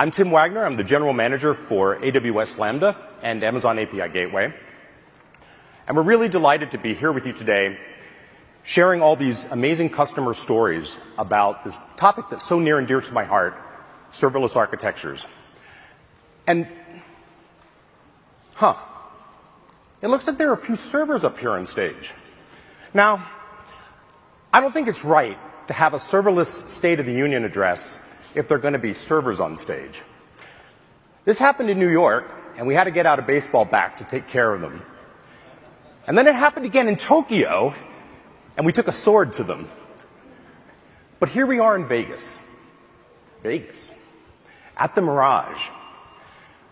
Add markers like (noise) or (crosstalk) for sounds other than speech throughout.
I'm Tim Wagner. I'm the general manager for AWS Lambda and Amazon API Gateway. And we're really delighted to be here with you today, sharing all these amazing customer stories about this topic that's so near and dear to my heart, serverless architectures. And, huh, it looks like there are a few servers up here on stage. Now, I don't think it's right to have a serverless State of the Union address if they're going to be servers on stage. This happened in New York, and we had to get out a baseball bat to take care of them. And then it happened again in Tokyo, and we took a sword to them. But here we are in Vegas. Vegas. At the Mirage.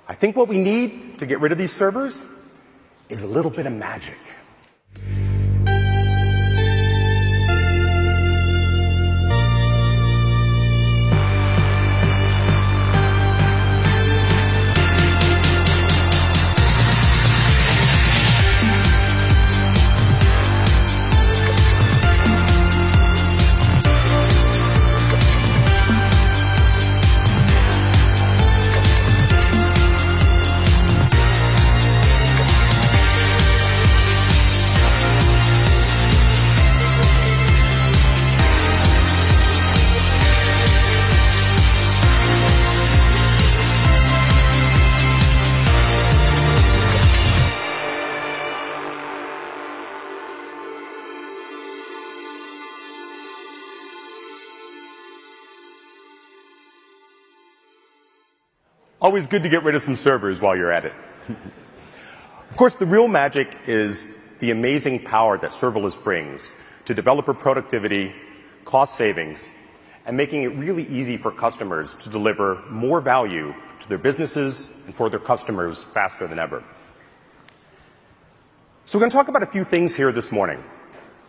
I think what we need to get rid of these servers is a little bit of magic. Always good to get rid of some servers while you're at it. of course, the real magic is the amazing power that serverless brings to developer productivity, cost savings, and making it really easy for customers to deliver more value to their businesses and for their customers faster than ever. So we're going to talk about a few things here this morning.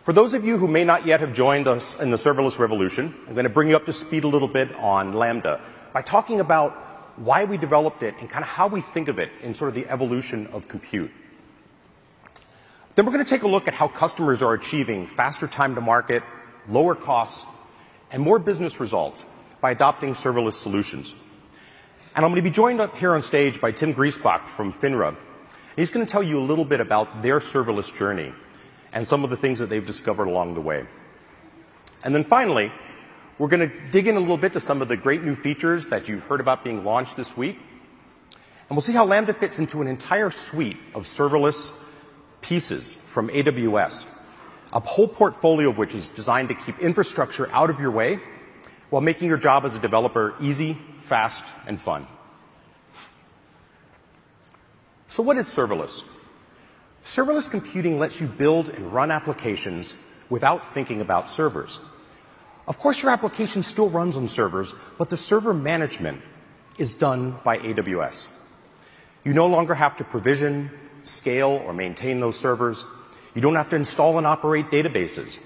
For those of you who may not yet have joined us in the serverless revolution, I'm going to bring you up to speed a little bit on Lambda by talking about why we developed it, and kind of how we think of it in sort of the evolution of compute. Then we're going to take a look at how customers are achieving faster time to market, lower costs, and more business results by adopting serverless solutions. And I'm going to be joined up here on stage by Tim Griesbach from FINRA. He's going to tell you a little bit about their serverless journey and some of the things that they've discovered along the way. And then finally, we're going to dig in a little bit to some of the great new features that you've heard about being launched this week. And we'll see how Lambda fits into an entire suite of serverless pieces from AWS, a whole portfolio of which is designed to keep infrastructure out of your way while making your job as a developer easy, fast, and fun. So what is serverless? Serverless computing lets you build and run applications without thinking about servers. Of course, your application still runs on servers, but the server management is done by AWS. You no longer have to provision, scale, or maintain those servers. You don't have to install and operate databases.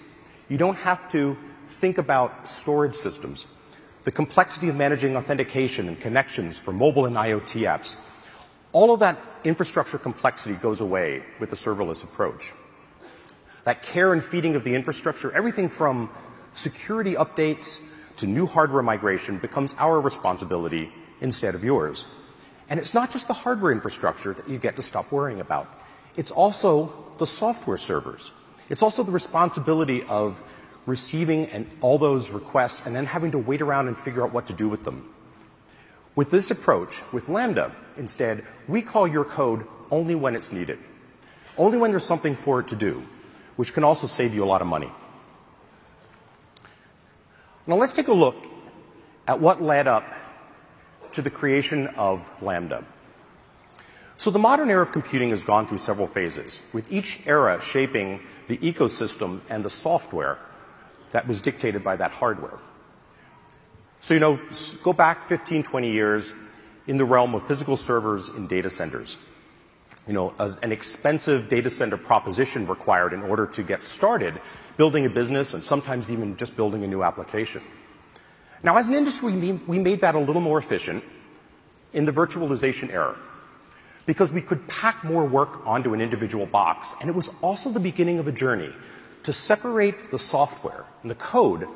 You don't have to think about storage systems. The complexity of managing authentication and connections for mobile and IoT apps. All of that infrastructure complexity goes away with the serverless approach. That care and feeding of the infrastructure, everything from security updates to new hardware migration becomes our responsibility instead of yours. And it's not just the hardware infrastructure that you get to stop worrying about. It's also the software servers. It's also the responsibility of receiving all those requests and then having to wait around and figure out what to do with them. With this approach, with Lambda, instead, we call your code only when it's needed. Only when there's something for it to do, which can also save you a lot of money. Now let's take a look at what led up to the creation of Lambda. So the modern era of computing has gone through several phases, with each era shaping the ecosystem and the software that was dictated by that hardware. So, you know, go back 15, 20 years in the realm of physical servers in data centers. You know, a, an expensive data center proposition required in order to get started building a business, and sometimes even just building a new application. Now, as an industry, we made that a little more efficient in the virtualization era because we could pack more work onto an individual box, and it was also the beginning of a journey to separate the software and the code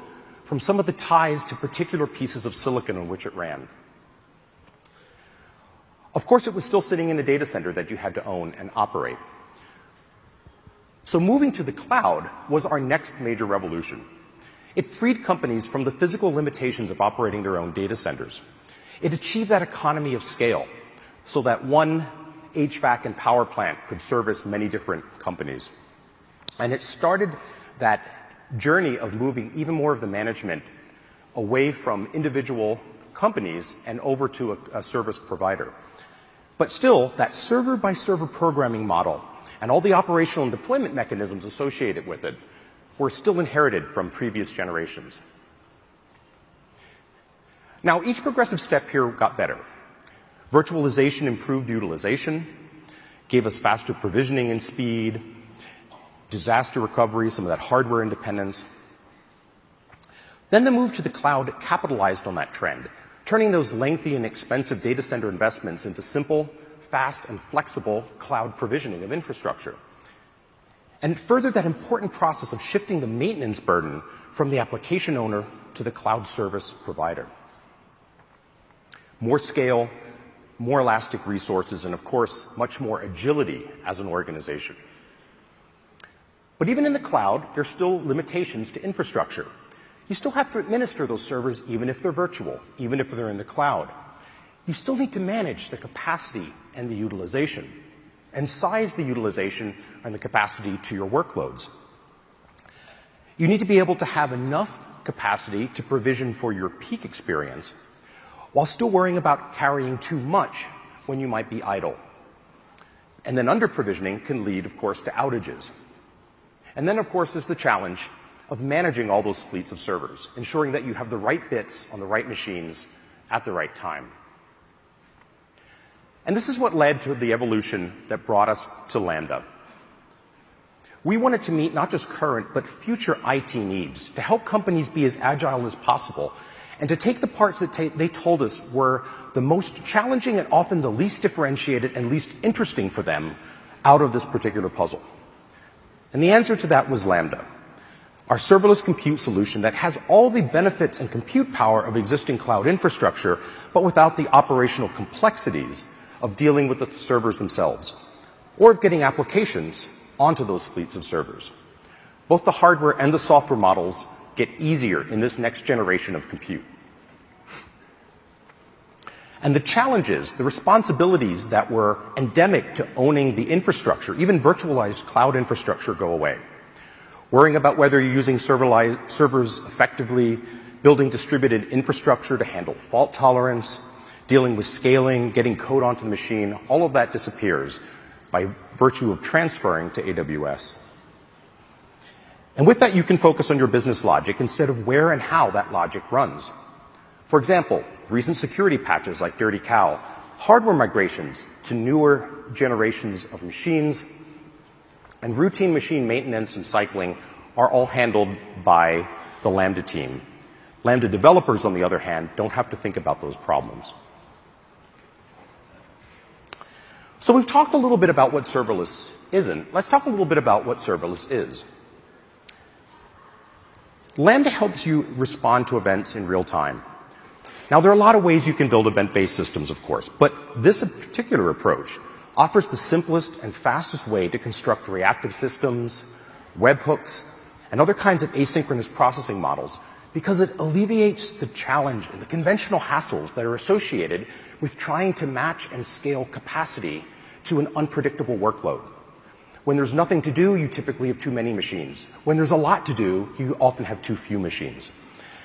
from some of the ties to particular pieces of silicon on which it ran. Of course, it was still sitting in a data center that you had to own and operate. So moving to the cloud was our next major revolution. It freed companies from the physical limitations of operating their own data centers. It achieved that economy of scale so that one HVAC and power plant could service many different companies. And it started that journey of moving even more of the management away from individual companies and over to a, service provider. But still, that server by server programming model and all the operational and deployment mechanisms associated with it were still inherited from previous generations. Now, each progressive step here got better. Virtualization improved utilization, gave us faster provisioning and speed, disaster recovery, some of that hardware independence. Then the move to the cloud capitalized on that trend, turning those lengthy and expensive data center investments into simple, fast, and flexible cloud provisioning of infrastructure. And further that important process of shifting the maintenance burden from the application owner to the cloud service provider. More scale, more elastic resources, and of course, much more agility as an organization. But even in the cloud, there's still limitations to infrastructure. You still have to administer those servers even if they're virtual, even if they're in the cloud. You still need to manage the capacity and the utilization and size the utilization and the capacity to your workloads. You need to be able to have enough capacity to provision for your peak experience while still worrying about carrying too much when you might be idle. And then under provisioning can lead, of course, to outages. And then, of course, is the challenge of managing all those fleets of servers, ensuring that you have the right bits on the right machines at the right time. And this is what led to the evolution that brought us to Lambda. We wanted to meet not just current, but future IT needs to help companies be as agile as possible and to take the parts that they told us were the most challenging and often the least differentiated and least interesting for them out of this particular puzzle. And the answer to that was Lambda, our serverless compute solution that has all the benefits and compute power of existing cloud infrastructure, but without the operational complexities of dealing with the servers themselves or of getting applications onto those fleets of servers. Both the hardware and the software models get easier in this next generation of compute. And the challenges, the responsibilities that were endemic to owning the infrastructure, even virtualized cloud infrastructure, go away. Worrying about whether you're using servers effectively, building distributed infrastructure to handle fault tolerance, dealing with scaling, getting code onto the machine, all of that disappears by virtue of transferring to AWS. And with that, you can focus on your business logic instead of where and how that logic runs. For example, recent security patches like Dirty Cow, hardware migrations to newer generations of machines, and routine machine maintenance and cycling are all handled by the Lambda team. Lambda developers, on the other hand, don't have to think about those problems. So we've talked a little bit about what serverless isn't. Let's talk a little bit about what serverless is. Lambda helps you respond to events in real time. Now, there are a lot of ways you can build event-based systems, of course, but this particular approach offers the simplest and fastest way to construct reactive systems, webhooks, and other kinds of asynchronous processing models because it alleviates the challenge and the conventional hassles that are associated with trying to match and scale capacity to an unpredictable workload. When there's nothing to do, you typically have too many machines. When there's a lot to do, you often have too few machines.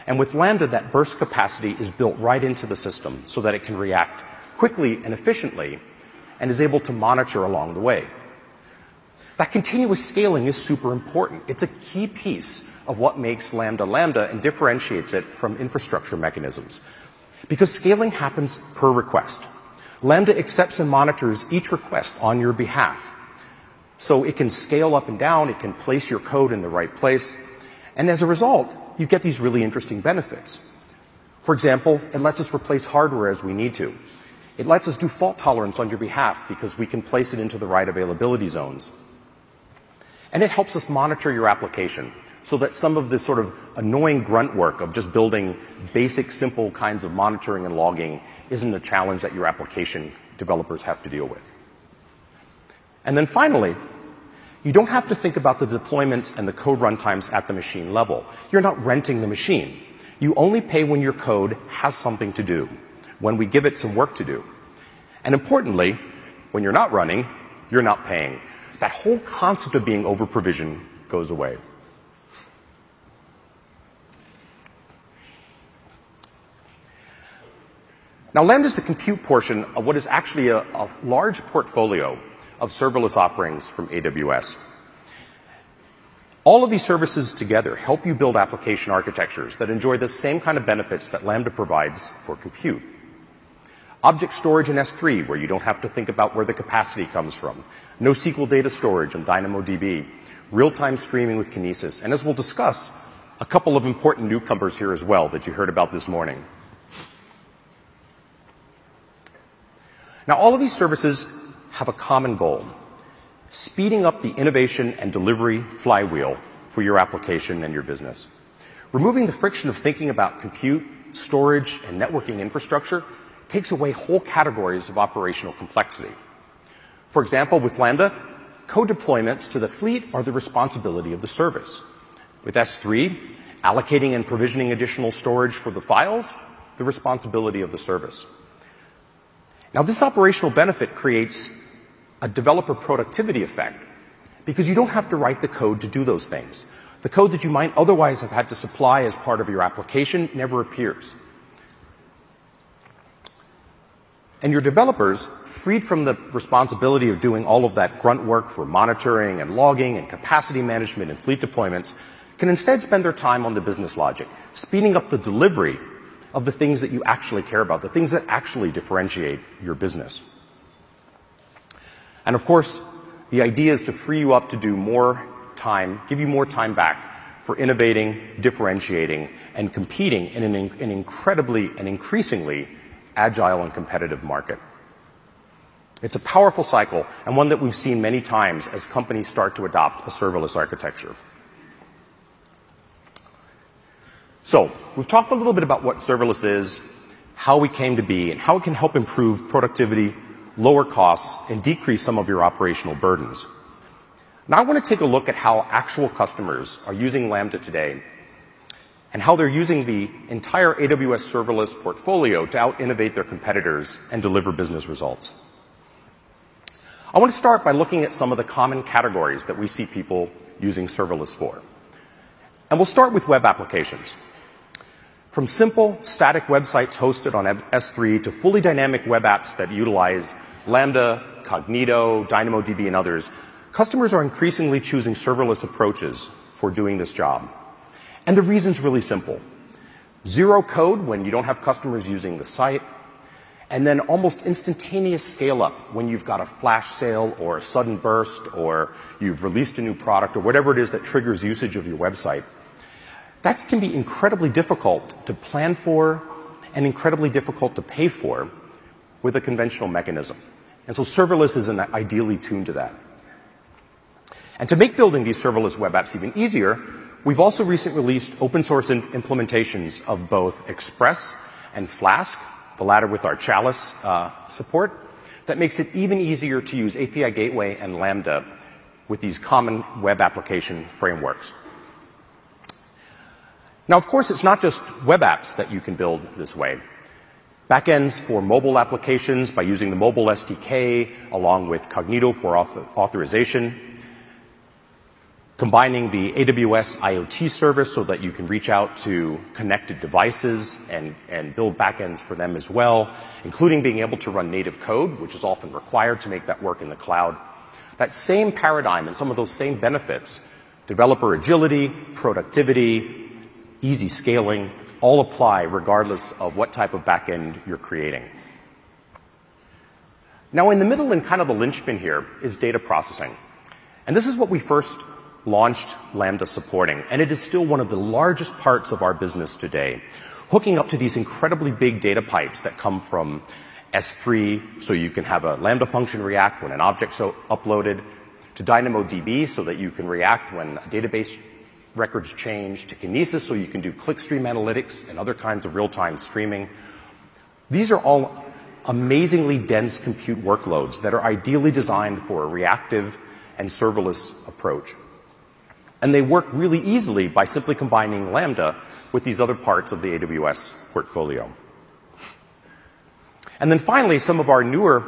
And with Lambda, that burst capacity is built right into the system so that it can react quickly and efficiently and is able to monitor along the way. That continuous scaling is super important. It's a key piece of what makes Lambda Lambda and differentiates it from infrastructure mechanisms. Because scaling happens per request. Lambda accepts and monitors each request on your behalf. So it can scale up and down, it can place your code in the right place, and as a result, you get these really interesting benefits. For example, it lets us replace hardware as we need to. It lets us do fault tolerance on your behalf because we can place it into the right availability zones. And it helps us monitor your application so that some of this sort of annoying grunt work of just building basic, simple kinds of monitoring and logging isn't a challenge that your application developers have to deal with. And then finally, you don't have to think about the deployments and the code runtimes at the machine level. You're not renting the machine. You only pay when your code has something to do, when we give it some work to do. And importantly, when you're not running, you're not paying. That whole concept of being over provisioned goes away. Now, Lambda is the compute portion of what is actually a, a large portfolio of serverless offerings from AWS. All of these services together help you build application architectures that enjoy the same kind of benefits that Lambda provides for compute. Object storage in S3, where you don't have to think about where the capacity comes from. NoSQL data storage in DynamoDB. Real-time streaming with Kinesis. And as we'll discuss, a couple of important newcomers here as well that you heard about this morning. Now, all of these services have a common goal speeding up the innovation and delivery flywheel for your application and your business. Removing the friction of thinking about compute, storage, and networking infrastructure takes away whole categories of operational complexity. For example, with Lambda, code deployments to the fleet are the responsibility of the service. With S3, allocating and provisioning additional storage for the files, the responsibility of the service. Now, this operational benefit creates a developer productivity effect because you don't have to write the code to do those things. The code that you might otherwise have had to supply as part of your application never appears. And your developers, freed from the responsibility of doing all of that grunt work for monitoring and logging and capacity management and fleet deployments, can instead spend their time on the business logic, speeding up the delivery of the things that you actually care about, the things that actually differentiate your business. And of course, the idea is to free you up to do more time, give you more time back for innovating, differentiating, and competing in an, an incredibly and increasingly agile and competitive market. It's a powerful cycle and one that we've seen many times as companies start to adopt a serverless architecture. So, we've talked a little bit about what serverless is, how we came to be, and how it can help improve productivity, lower costs, and decrease some of your operational burdens. Now I want to take a look at how actual customers are using Lambda today and how they're using the entire AWS serverless portfolio to out-innovate their competitors and deliver business results. I want to start by looking at some of the common categories that we see people using serverless for. And we'll start with web applications. From simple static websites hosted on S3 to fully dynamic web apps that utilize Lambda, Cognito, DynamoDB, and others, customers are increasingly choosing serverless approaches for doing this job. And the reason's really simple. Zero code when you don't have customers using the site, and then almost instantaneous scale up when you've got a flash sale or a sudden burst or you've released a new product or whatever it is that triggers usage of your website. That can be incredibly difficult to plan for and incredibly difficult to pay for with a conventional mechanism. And so serverless is ideally tuned to that. And to make building these serverless web apps even easier, We've also recently released open source implementations of both Express and Flask, the latter with our Chalice uh, support, that makes it even easier to use API Gateway and Lambda with these common web application frameworks. Now, of course, it's not just web apps that you can build this way. Backends for mobile applications by using the mobile SDK along with Cognito for author authorization combining the AWS IoT service so that you can reach out to connected devices and, and build backends for them as well, including being able to run native code, which is often required to make that work in the cloud. That same paradigm and some of those same benefits, developer agility, productivity, easy scaling, all apply regardless of what type of backend you're creating. Now, in the middle and kind of the linchpin here is data processing. And this is what we first launched Lambda supporting, and it is still one of the largest parts of our business today. Hooking up to these incredibly big data pipes that come from S3, so you can have a Lambda function react when an object's uploaded, to DynamoDB, so that you can react when a database records change, to Kinesis, so you can do clickstream analytics and other kinds of real-time streaming. These are all amazingly dense compute workloads that are ideally designed for a reactive and serverless approach. And they work really easily by simply combining Lambda with these other parts of the AWS portfolio. And then finally, some of our newer,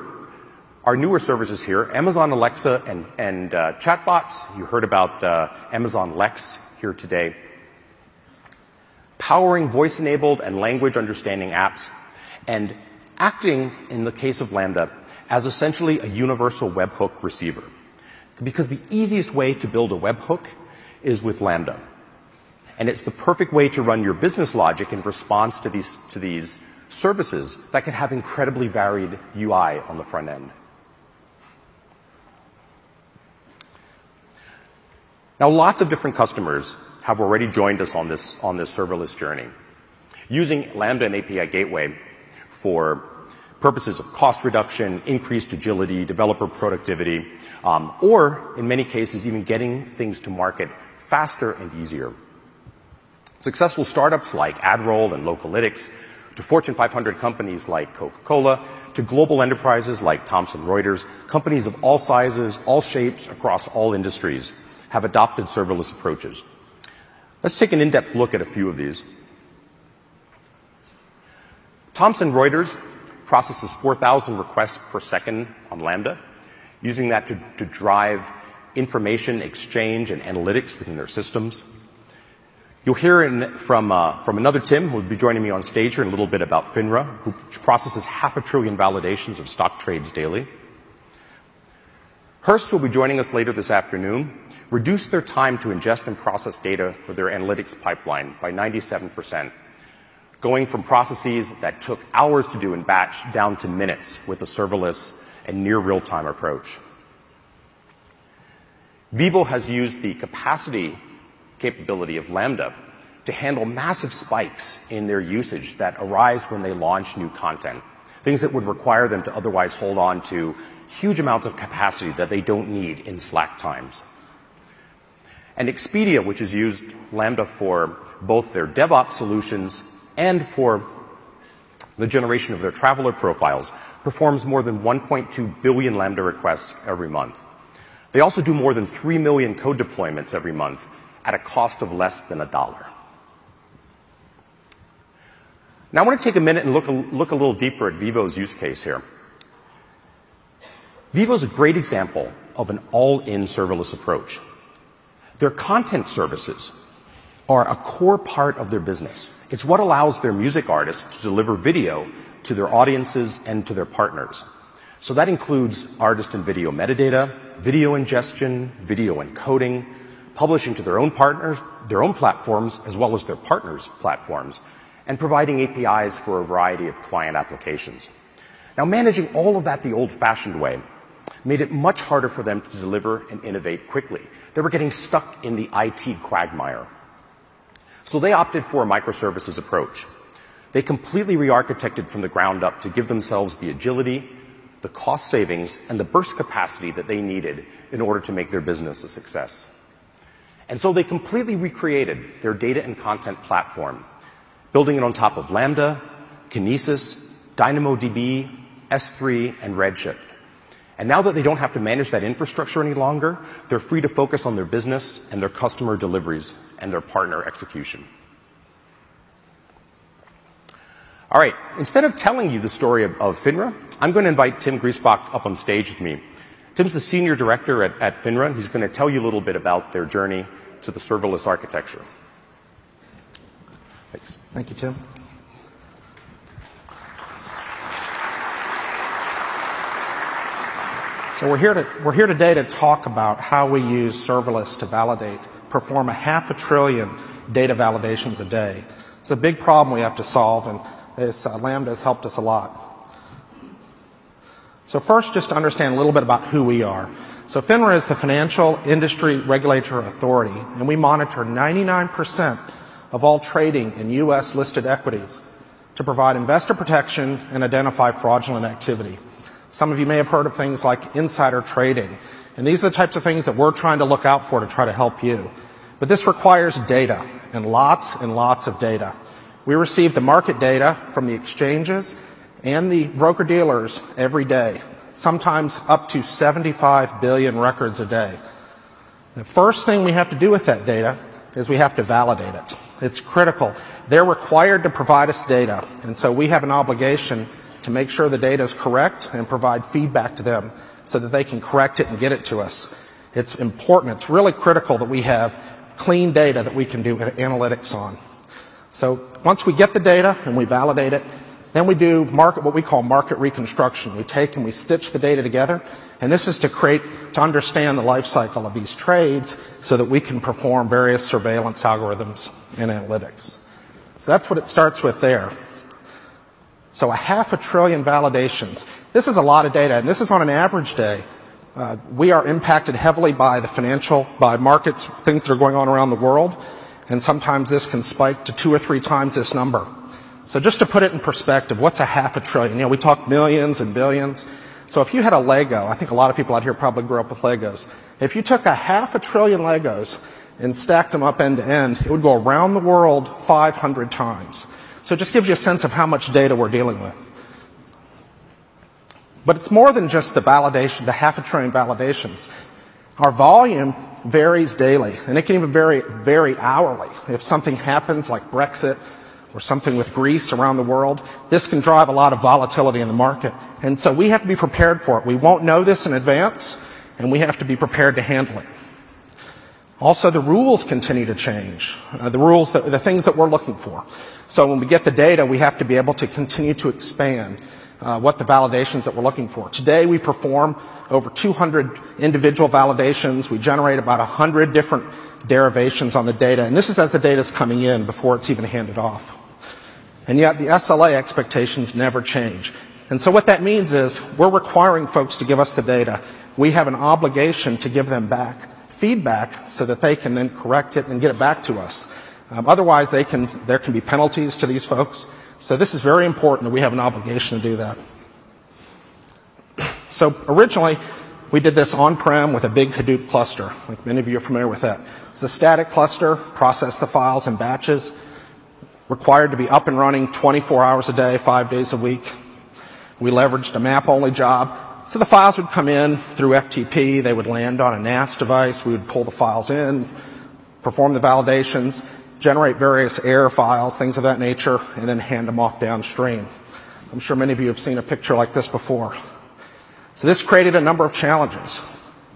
our newer services here, Amazon Alexa and, and uh, chatbots. You heard about uh, Amazon Lex here today. Powering voice-enabled and language understanding apps and acting, in the case of Lambda, as essentially a universal webhook receiver. Because the easiest way to build a webhook is with Lambda. And it's the perfect way to run your business logic in response to these, to these services that can have incredibly varied UI on the front end. Now, lots of different customers have already joined us on this, on this serverless journey. Using Lambda and API Gateway for purposes of cost reduction, increased agility, developer productivity, um, or in many cases, even getting things to market faster and easier. Successful startups like AdRoll and Localytics, to Fortune 500 companies like Coca-Cola, to global enterprises like Thomson Reuters, companies of all sizes, all shapes, across all industries have adopted serverless approaches. Let's take an in-depth look at a few of these. Thomson Reuters processes 4,000 requests per second on Lambda, using that to, to drive information exchange and analytics within their systems. You'll hear in, from, uh, from another Tim who will be joining me on stage here in a little bit about FINRA, who processes half a trillion validations of stock trades daily. Hearst will be joining us later this afternoon, reduced their time to ingest and process data for their analytics pipeline by 97%, going from processes that took hours to do in batch down to minutes with a serverless and near real-time approach. Vevo has used the capacity capability of Lambda to handle massive spikes in their usage that arise when they launch new content. Things that would require them to otherwise hold on to huge amounts of capacity that they don't need in slack times. And Expedia, which has used Lambda for both their DevOps solutions and for the generation of their traveler profiles, performs more than 1.2 billion Lambda requests every month. They also do more than 3 million code deployments every month at a cost of less than a dollar. Now I want to take a minute and look a, look a little deeper at Vevo's use case here. Vevo is a great example of an all-in serverless approach. Their content services are a core part of their business. It's what allows their music artists to deliver video to their audiences and to their partners. So that includes artist and video metadata, video ingestion, video encoding, publishing to their own partners, their own platforms, as well as their partners' platforms, and providing APIs for a variety of client applications. Now, managing all of that the old-fashioned way made it much harder for them to deliver and innovate quickly. They were getting stuck in the IT quagmire. So they opted for a microservices approach. They completely re-architected from the ground up to give themselves the agility, the cost savings, and the burst capacity that they needed in order to make their business a success. And so they completely recreated their data and content platform, building it on top of Lambda, Kinesis, DynamoDB, S3, and Redshift. And now that they don't have to manage that infrastructure any longer, they're free to focus on their business and their customer deliveries and their partner execution. All right, instead of telling you the story of, of FINRA, I'm going to invite Tim Griesbach up on stage with me Tim's the senior director at, at FINRA. He's going to tell you a little bit about their journey to the serverless architecture. Thanks. Thank you, Tim. So we're here, to, we're here today to talk about how we use serverless to validate, perform a half a trillion data validations a day. It's a big problem we have to solve, and this, uh, Lambda has helped us a lot. So first, just to understand a little bit about who we are. So FINRA is the Financial Industry Regulatory Authority, and we monitor 99% of all trading in U.S. listed equities to provide investor protection and identify fraudulent activity. Some of you may have heard of things like insider trading, and these are the types of things that we're trying to look out for to try to help you. But this requires data, and lots and lots of data. We receive the market data from the exchanges and the broker-dealers every day, sometimes up to 75 billion records a day. The first thing we have to do with that data is we have to validate it. It's critical. They're required to provide us data, and so we have an obligation to make sure the data is correct and provide feedback to them so that they can correct it and get it to us. It's important. It's really critical that we have clean data that we can do analytics on. So once we get the data and we validate it, then we do market, what we call market reconstruction. We take and we stitch the data together, and this is to create, to understand the life cycle of these trades so that we can perform various surveillance algorithms and analytics. So that's what it starts with there. So a half a trillion validations. This is a lot of data, and this is on an average day. Uh, we are impacted heavily by the financial, by markets, things that are going on around the world, and sometimes this can spike to two or three times this number. So just to put it in perspective, what's a half a trillion? You know, we talk millions and billions. So if you had a Lego, I think a lot of people out here probably grew up with Legos. If you took a half a trillion Legos and stacked them up end to end, it would go around the world 500 times. So it just gives you a sense of how much data we're dealing with. But it's more than just the validation, the half a trillion validations. Our volume varies daily, and it can even vary, vary hourly. If something happens like Brexit or something with Greece around the world, this can drive a lot of volatility in the market. And so we have to be prepared for it. We won't know this in advance, and we have to be prepared to handle it. Also, the rules continue to change. Uh, the rules, that, the things that we're looking for. So when we get the data, we have to be able to continue to expand uh, what the validations that we're looking for. Today, we perform over 200 individual validations. We generate about 100 different derivations on the data, and this is as the data is coming in before it's even handed off. And yet, the SLA expectations never change. And so what that means is we're requiring folks to give us the data. We have an obligation to give them back feedback so that they can then correct it and get it back to us. Um, otherwise, they can, there can be penalties to these folks. So this is very important that we have an obligation to do that. (coughs) So originally, we did this on-prem with a big Hadoop cluster. Like many of you are familiar with that. It's a static cluster, process the files in batches, required to be up and running 24 hours a day, five days a week. We leveraged a map-only job so the files would come in through FTP, they would land on a NAS device, we would pull the files in, perform the validations, generate various error files, things of that nature, and then hand them off downstream. I'm sure many of you have seen a picture like this before. So this created a number of challenges,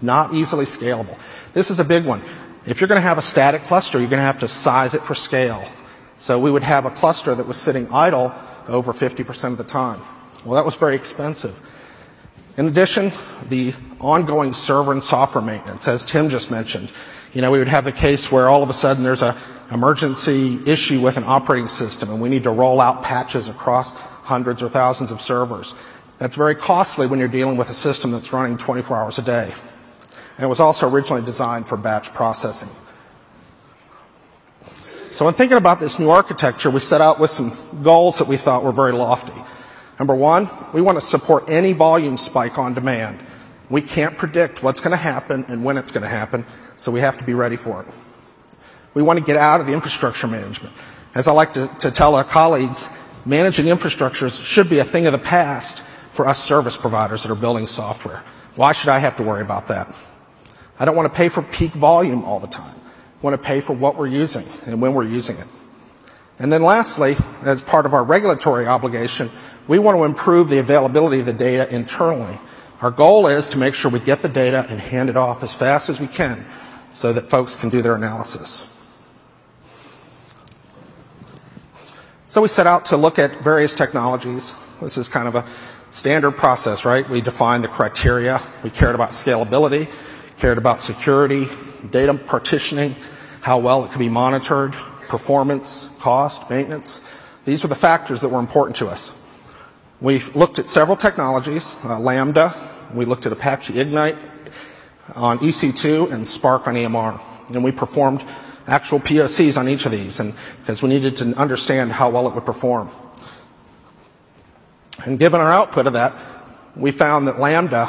not easily scalable. This is a big one. If you're going to have a static cluster, you're going to have to size it for scale. So we would have a cluster that was sitting idle over 50% of the time. Well, that was very expensive. In addition, the ongoing server and software maintenance, as Tim just mentioned. You know, we would have a case where all of a sudden there's an emergency issue with an operating system and we need to roll out patches across hundreds or thousands of servers. That's very costly when you're dealing with a system that's running 24 hours a day. And it was also originally designed for batch processing. So in thinking about this new architecture, we set out with some goals that we thought were very lofty. Number one, we want to support any volume spike on demand. We can't predict what's going to happen and when it's going to happen, so we have to be ready for it. We want to get out of the infrastructure management. As I like to, to tell our colleagues, managing infrastructures should be a thing of the past for us service providers that are building software. Why should I have to worry about that? I don't want to pay for peak volume all the time. I want to pay for what we're using and when we're using it. And then lastly, as part of our regulatory obligation, we want to improve the availability of the data internally. Our goal is to make sure we get the data and hand it off as fast as we can so that folks can do their analysis. So we set out to look at various technologies. This is kind of a standard process, right? We defined the criteria. We cared about scalability, cared about security, data partitioning, how well it could be monitored, performance, cost, maintenance. These were the factors that were important to us. We looked at several technologies, uh, Lambda, we looked at Apache Ignite on EC2 and Spark on EMR. And we performed actual POCs on each of these and because we needed to understand how well it would perform. And given our output of that, we found that Lambda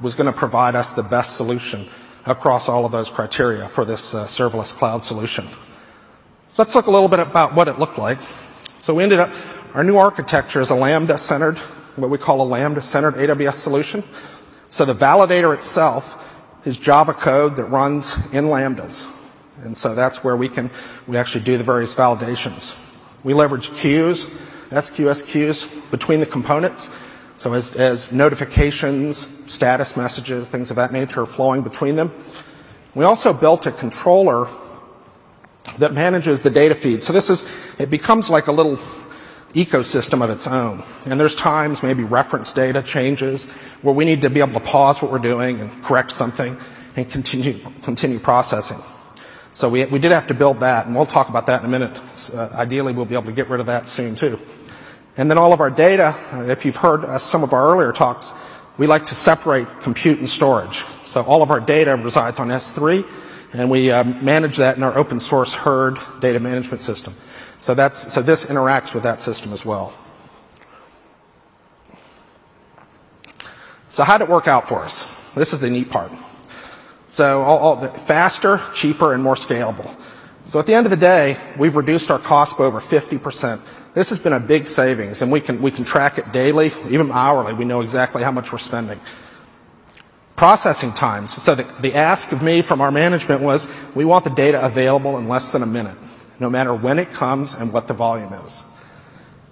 was going to provide us the best solution across all of those criteria for this uh, serverless cloud solution. So let's look a little bit about what it looked like. So we ended up, our new architecture is a Lambda centered, what we call a Lambda centered AWS solution. So the validator itself is Java code that runs in Lambdas. And so that's where we can, we actually do the various validations. We leverage queues, SQS queues between the components. So as, as notifications, status messages, things of that nature are flowing between them. We also built a controller that manages the data feed. So this is, it becomes like a little ecosystem of its own. And there's times maybe reference data changes where we need to be able to pause what we're doing and correct something and continue, continue processing. So we, we did have to build that, and we'll talk about that in a minute. Uh, ideally, we'll be able to get rid of that soon too. And then all of our data, uh, if you've heard uh, some of our earlier talks, we like to separate compute and storage. So all of our data resides on S3, and we uh, manage that in our open source herd data management system. So that's, so this interacts with that system as well. So how did it work out for us? This is the neat part. So all, all the faster, cheaper, and more scalable. So at the end of the day, we've reduced our cost by over 50%. This has been a big savings, and we can, we can track it daily, even hourly. We know exactly how much we're spending. Processing times. So the, the ask of me from our management was, we want the data available in less than a minute, no matter when it comes and what the volume is.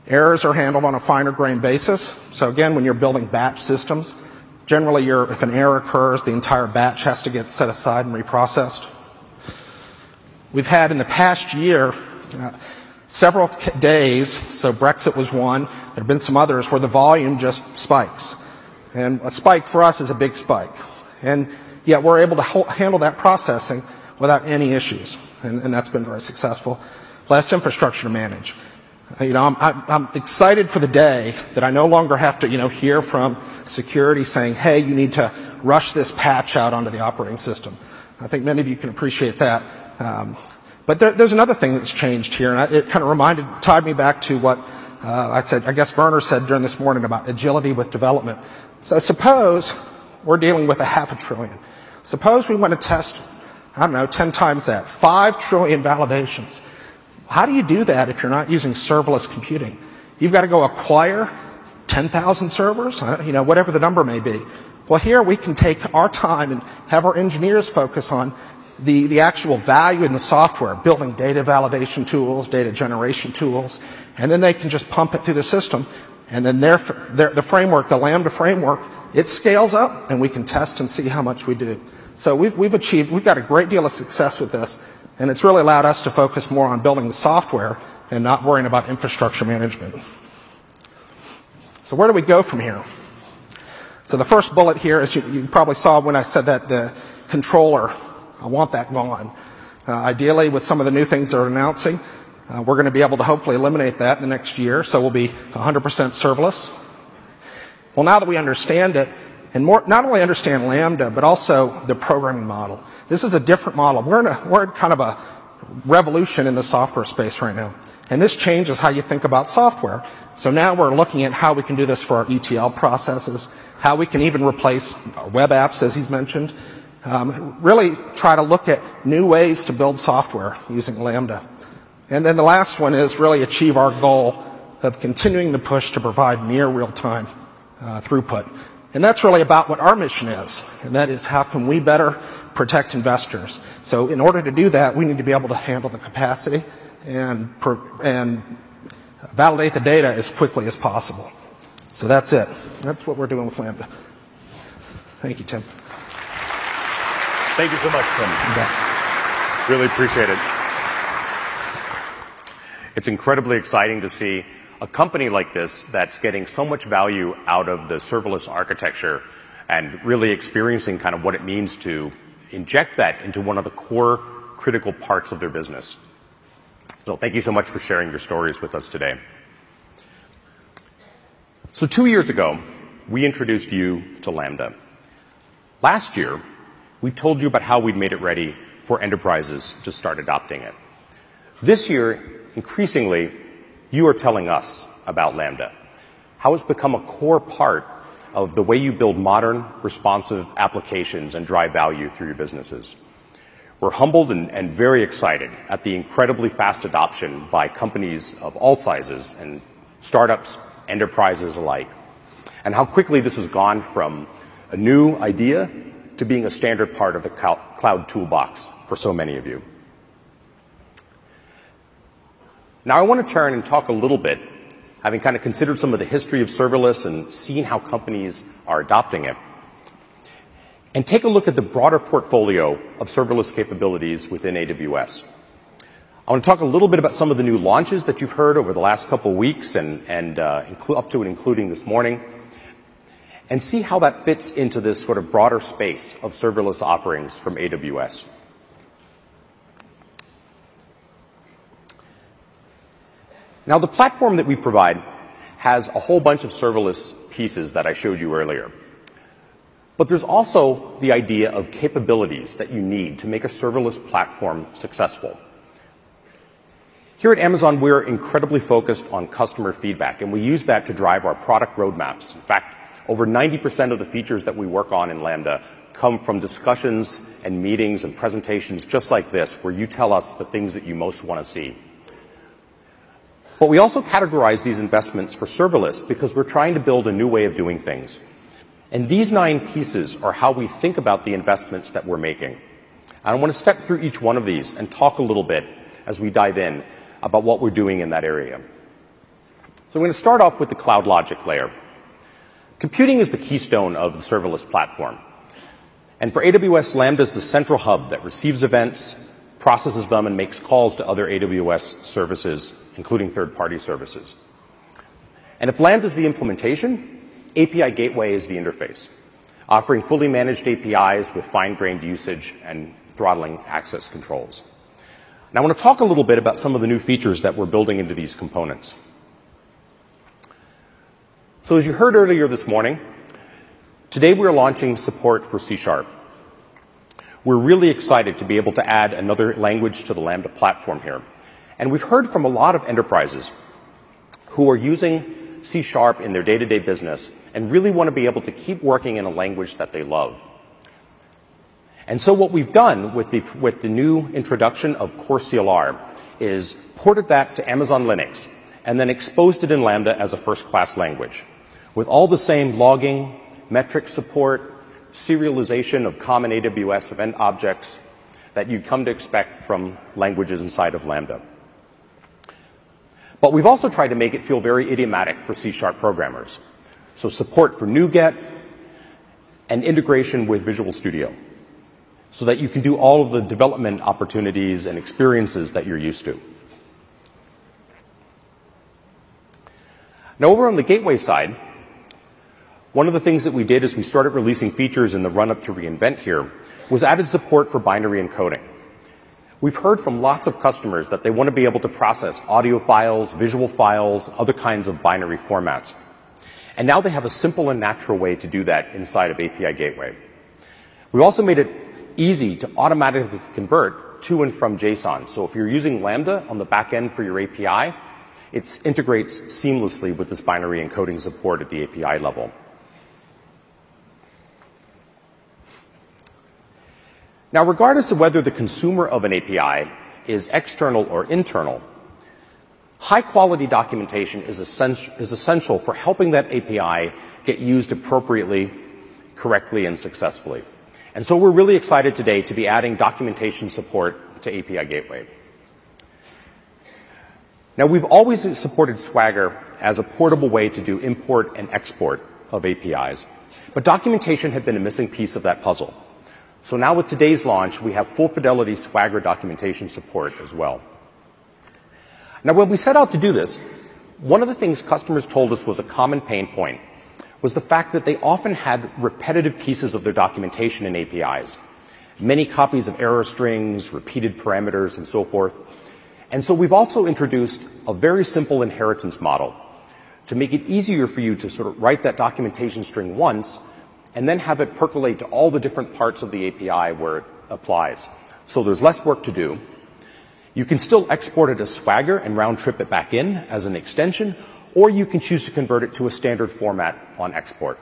Errors are handled on a finer grain basis. So again, when you're building batch systems, Generally, if an error occurs, the entire batch has to get set aside and reprocessed. We've had in the past year uh, several days, so Brexit was one, there have been some others where the volume just spikes. And a spike for us is a big spike. And yet we're able to handle that processing without any issues. And, and that's been very successful. Less infrastructure to manage. You know, I'm, I'm, excited for the day that I no longer have to, you know, hear from security saying, hey, you need to rush this patch out onto the operating system. I think many of you can appreciate that. Um, but there, there's another thing that's changed here, and I, it kind of reminded, tied me back to what uh, I said, I guess Werner said during this morning about agility with development. So suppose we're dealing with a half a trillion. Suppose we want to test, I don't know, 10 times that, 5 trillion validations. How do you do that if you're not using serverless computing? You've got to go acquire 10,000 servers, uh, you know, whatever the number may be. Well, here we can take our time and have our engineers focus on the, the actual value in the software, building data validation tools, data generation tools, and then they can just pump it through the system. And then their, their, the framework, the Lambda framework, it scales up and we can test and see how much we do. So we've, we've achieved, we've got a great deal of success with this. And it's really allowed us to focus more on building the software and not worrying about infrastructure management. So where do we go from here? So the first bullet here is you, probably saw when I said that the controller, I want that gone. Uh, ideally, with some of the new things they're announcing, uh, we're going to be able to hopefully eliminate that in the next year, so we'll be 100% serverless. Well, now that we understand it, and more, not only understand Lambda, but also the programming model. This is a different model. We're in, a, we're in kind of a revolution in the software space right now. And this changes how you think about software. So now we're looking at how we can do this for our ETL processes, how we can even replace web apps, as he's mentioned. Um, really try to look at new ways to build software using Lambda. And then the last one is really achieve our goal of continuing the push to provide near real-time uh, throughput. And that's really about what our mission is, and that is how can we better protect investors. So in order to do that, we need to be able to handle the capacity and, and validate the data as quickly as possible. So that's it. That's what we're doing with Lambda. Thank you, Tim. Thank you so much, Tim. Really appreciate it. It's incredibly exciting to see a company like this that's getting so much value out of the serverless architecture and really experiencing kind of what it means to inject that into one of the core critical parts of their business. So thank you so much for sharing your stories with us today. So two years ago, we introduced you to Lambda. Last year, we told you about how we'd made it ready for enterprises to start adopting it. This year, increasingly, you are telling us about Lambda, how it's become a core part of the way you build modern, responsive applications and drive value through your businesses. We're humbled and, very excited at the incredibly fast adoption by companies of all sizes and startups, enterprises alike, and how quickly this has gone from a new idea to being a standard part of the cloud toolbox for so many of you. Now I want to turn and talk a little bit having kind of considered some of the history of serverless and seen how companies are adopting it, and take a look at the broader portfolio of serverless capabilities within AWS. I want to talk a little bit about some of the new launches that you've heard over the last couple of weeks and, and uh, up to and including this morning, and see how that fits into this sort of broader space of serverless offerings from AWS. Now, the platform that we provide has a whole bunch of serverless pieces that I showed you earlier. But there's also the idea of capabilities that you need to make a serverless platform successful. Here at Amazon, we're incredibly focused on customer feedback, and we use that to drive our product roadmaps. In fact, over 90% of the features that we work on in Lambda come from discussions and meetings and presentations just like this, where you tell us the things that you most want to see. But we also categorize these investments for serverless because we're trying to build a new way of doing things. And these nine pieces are how we think about the investments that we're making. And I want to step through each one of these and talk a little bit as we dive in about what we're doing in that area. So I'm going to start off with the cloud logic layer. Computing is the keystone of the serverless platform. And for AWS, Lambda is the central hub that receives events, processes them, and makes calls to other AWS services, including third-party services. And if Lambda is the implementation, API Gateway is the interface, offering fully managed APIs with fine-grained usage and throttling access controls. And I want to talk a little bit about some of the new features that we're building into these components. So as you heard earlier this morning, today we're launching support for C Sharp. We're really excited to be able to add another language to the Lambda platform here. And we've heard from a lot of enterprises who are using C in their day-to-day business and really want to be able to keep working in a language that they love. And so what we've done with the, with the new introduction of Core CLR is ported that to Amazon Linux and then exposed it in Lambda as a first-class language with all the same logging, metric support, serialization of common AWS event objects that you'd come to expect from languages inside of Lambda. But we've also tried to make it feel very idiomatic for C-sharp programmers. So support for NuGet and integration with Visual Studio so that you can do all of the development opportunities and experiences that you're used to. Now over on the gateway side, one of the things that we did as we started releasing features in the run-up to reInvent here was added support for binary encoding. We've heard from lots of customers that they want to be able to process audio files, visual files, other kinds of binary formats. And now they have a simple and natural way to do that inside of API Gateway. We also made it easy to automatically convert to and from JSON. So if you're using Lambda on the back end for your API, it integrates seamlessly with this binary encoding support at the API level. Now, regardless of whether the consumer of an API is external or internal, high quality documentation is essential for helping that API get used appropriately, correctly, and successfully. And so we're really excited today to be adding documentation support to API Gateway. Now, we've always supported Swagger as a portable way to do import and export of APIs, but documentation had been a missing piece of that puzzle. So now with today's launch, we have full fidelity Swagger documentation support as well. Now when we set out to do this, one of the things customers told us was a common pain point was the fact that they often had repetitive pieces of their documentation in APIs. Many copies of error strings, repeated parameters, and so forth. And so we've also introduced a very simple inheritance model to make it easier for you to sort of write that documentation string once and then have it percolate to all the different parts of the API where it applies. So there's less work to do. You can still export it as Swagger and round trip it back in as an extension, or you can choose to convert it to a standard format on export.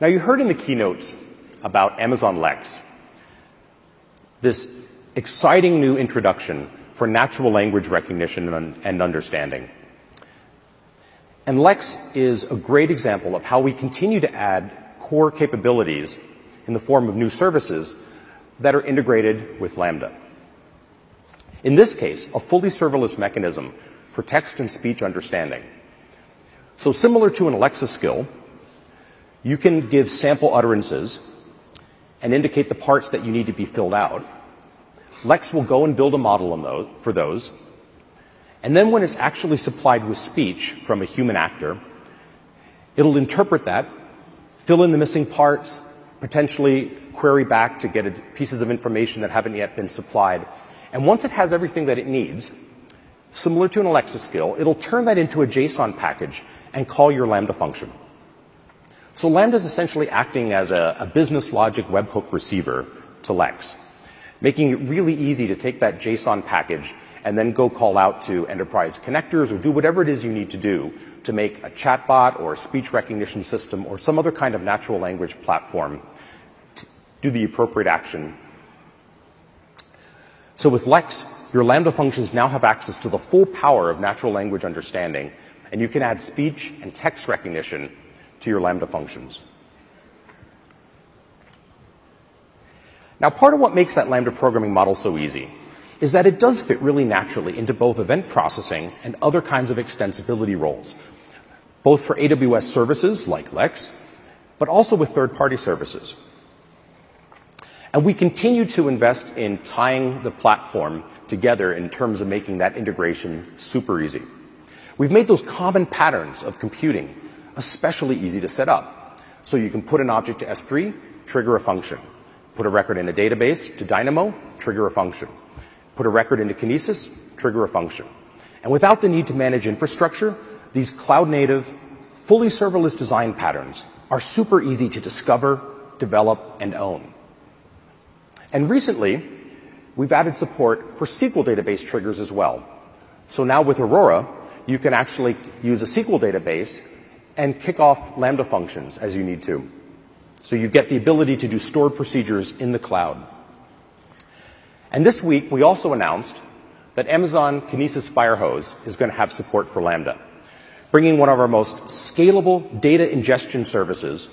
Now, you heard in the keynotes about Amazon Lex, this exciting new introduction for natural language recognition and understanding. And Lex is a great example of how we continue to add core capabilities in the form of new services that are integrated with Lambda. In this case, a fully serverless mechanism for text and speech understanding. So similar to an Alexa skill, you can give sample utterances and indicate the parts that you need to be filled out. Lex will go and build a model those, for those. And then when it's actually supplied with speech from a human actor, it'll interpret that, fill in the missing parts, potentially query back to get pieces of information that haven't yet been supplied. And once it has everything that it needs, similar to an Alexa skill, it'll turn that into a JSON package and call your Lambda function. So Lambda is essentially acting as a, a business logic webhook receiver to Lex, making it really easy to take that JSON package and then go call out to enterprise connectors or do whatever it is you need to do to make a chatbot or a speech recognition system or some other kind of natural language platform do the appropriate action. So with Lex, your Lambda functions now have access to the full power of natural language understanding, and you can add speech and text recognition to your Lambda functions. Now, part of what makes that Lambda programming model so easy is that it does fit really naturally into both event processing and other kinds of extensibility roles, both for AWS services like Lex, but also with third-party services. And we continue to invest in tying the platform together in terms of making that integration super easy. We've made those common patterns of computing especially easy to set up. So you can put an object to S3, trigger a function. Put a record in a database to Dynamo, trigger a function. Put a record into Kinesis, trigger a function. And without the need to manage infrastructure, these cloud native, fully serverless design patterns are super easy to discover, develop, and own. And recently, we've added support for SQL database triggers as well. So now with Aurora, you can actually use a SQL database and kick off Lambda functions as you need to. So you get the ability to do stored procedures in the cloud. And this week, we also announced that Amazon Kinesis Firehose is going to have support for Lambda, bringing one of our most scalable data ingestion services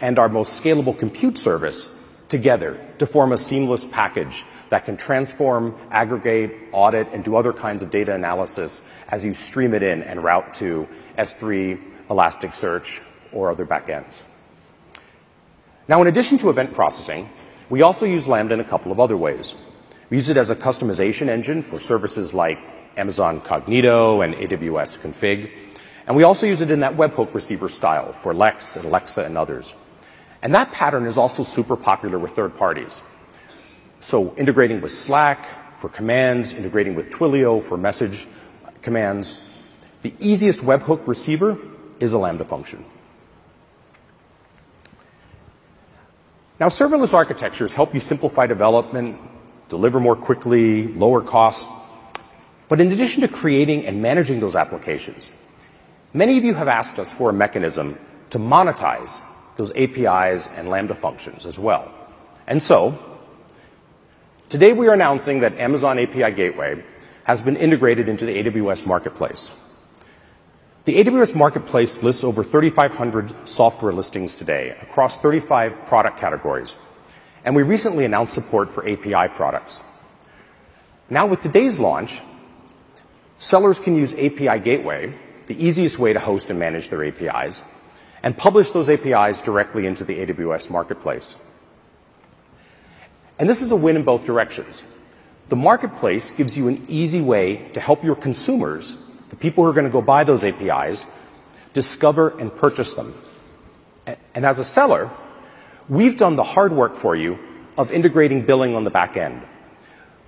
and our most scalable compute service together to form a seamless package that can transform, aggregate, audit, and do other kinds of data analysis as you stream it in and route to S3, Elasticsearch, or other backends. Now, in addition to event processing, we also use Lambda in a couple of other ways. We use it as a customization engine for services like Amazon Cognito and AWS Config. And we also use it in that webhook receiver style for Lex and Alexa and others. And that pattern is also super popular with third parties. So integrating with Slack for commands, integrating with Twilio for message commands. The easiest webhook receiver is a Lambda function. Now, serverless architectures help you simplify development, deliver more quickly, lower costs. But in addition to creating and managing those applications, many of you have asked us for a mechanism to monetize those APIs and Lambda functions as well. And so, today we are announcing that Amazon API Gateway has been integrated into the AWS Marketplace. The AWS Marketplace lists over 3,500 software listings today across 35 product categories, and we recently announced support for API products. Now, with today's launch, sellers can use API Gateway, the easiest way to host and manage their APIs, and publish those APIs directly into the AWS Marketplace. And this is a win in both directions. The marketplace gives you an easy way to help your consumers the people who are going to go buy those APIs, discover and purchase them. And as a seller, we've done the hard work for you of integrating billing on the back end.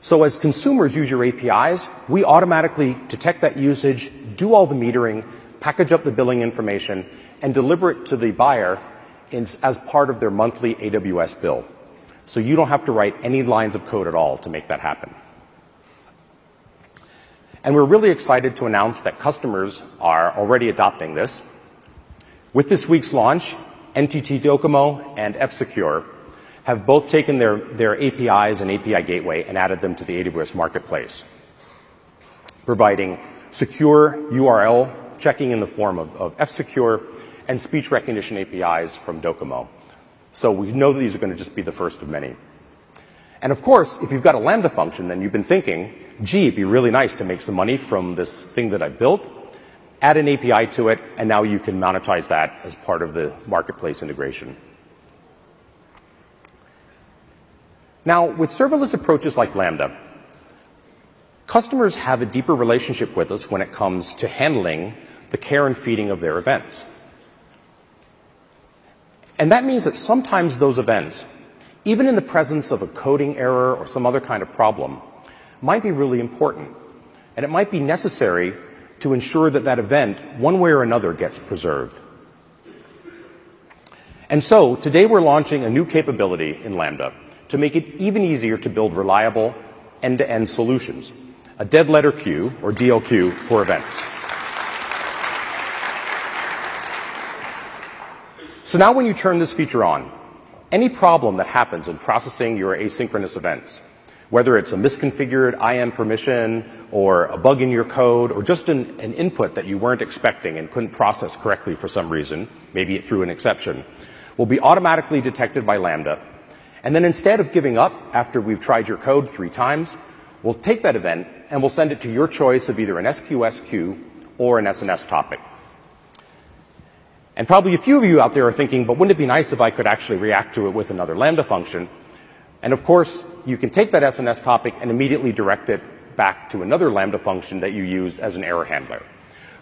So as consumers use your APIs, we automatically detect that usage, do all the metering, package up the billing information, and deliver it to the buyer as part of their monthly AWS bill. So you don't have to write any lines of code at all to make that happen. And we're really excited to announce that customers are already adopting this. With this week's launch, NTT Docomo and F-Secure have both taken their, their APIs and API gateway and added them to the AWS Marketplace, providing secure URL checking in the form of, of F-Secure and speech recognition APIs from Docomo. So we know that these are going to just be the first of many. And of course, if you've got a Lambda function, then you've been thinking, gee, it'd be really nice to make some money from this thing that I built, add an API to it, and now you can monetize that as part of the marketplace integration. Now, with serverless approaches like Lambda, customers have a deeper relationship with us when it comes to handling the care and feeding of their events. And that means that sometimes those events, even in the presence of a coding error or some other kind of problem, might be really important. And it might be necessary to ensure that that event, one way or another, gets preserved. And so, today we're launching a new capability in Lambda to make it even easier to build reliable end-to-end solutions, a dead letter queue, or DLQ, for events. So now when you turn this feature on, any problem that happens in processing your asynchronous events, whether it's a misconfigured IAM permission or a bug in your code or just an, an, input that you weren't expecting and couldn't process correctly for some reason, maybe it threw an exception, will be automatically detected by Lambda. And then instead of giving up after we've tried your code three times, we'll take that event and we'll send it to your choice of either an SQS queue or an SNS topic. And probably a few of you out there are thinking, but wouldn't it be nice if I could actually react to it with another Lambda function? And of course, you can take that SNS topic and immediately direct it back to another Lambda function that you use as an error handler.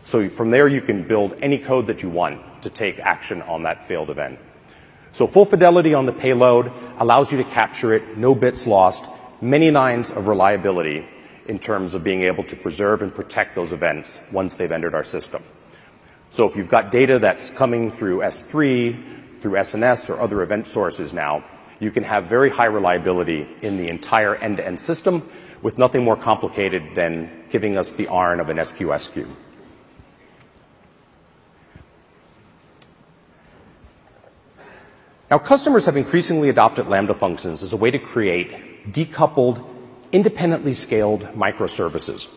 So from there, you can build any code that you want to take action on that failed event. So full fidelity on the payload allows you to capture it, no bits lost, many nines of reliability in terms of being able to preserve and protect those events once they've entered our system. So if you've got data that's coming through S3, through SNS or other event sources now, you can have very high reliability in the entire end-to-end system with nothing more complicated than giving us the ARN of an SQS queue. Now, customers have increasingly adopted Lambda functions as a way to create decoupled, independently scaled microservices.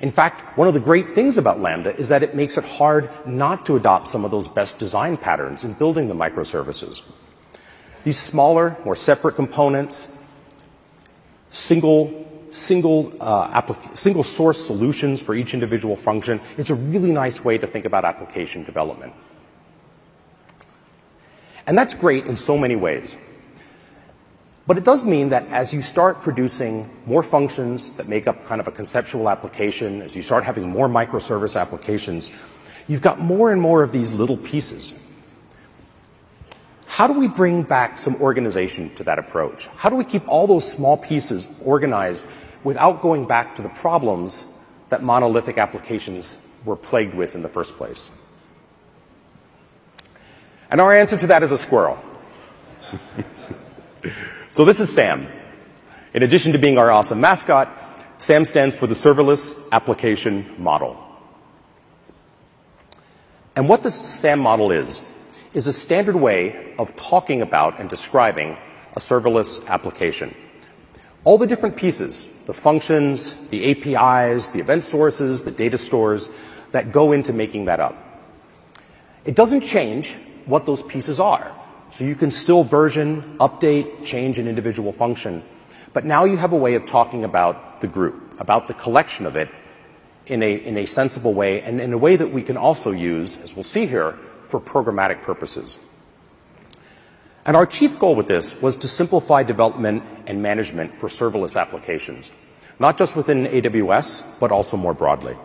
In fact, one of the great things about Lambda is that it makes it hard not to adopt some of those best design patterns in building the microservices. These smaller, more separate components, single single uh, single source solutions for each individual function is a really nice way to think about application development. And that's great in so many ways. But it does mean that as you start producing more functions that make up kind of a conceptual application, as you start having more microservice applications, you've got more and more of these little pieces. How do we bring back some organization to that approach? How do we keep all those small pieces organized without going back to the problems that monolithic applications were plagued with in the first place? And our answer to that is a squirrel. (laughs) So this is SAM. In addition to being our awesome mascot, SAM stands for the Serverless Application Model. And what the SAM model is, is a standard way of talking about and describing a serverless application. All the different pieces, the functions, the APIs, the event sources, the data stores that go into making that up. It doesn't change what those pieces are. So you can still version, update, change an individual function. But now you have a way of talking about the group, about the collection of it in a, in a sensible way and in a way that we can also use, as we'll see here, for programmatic purposes. And our chief goal with this was to simplify development and management for serverless applications, not just within AWS, but also more broadly.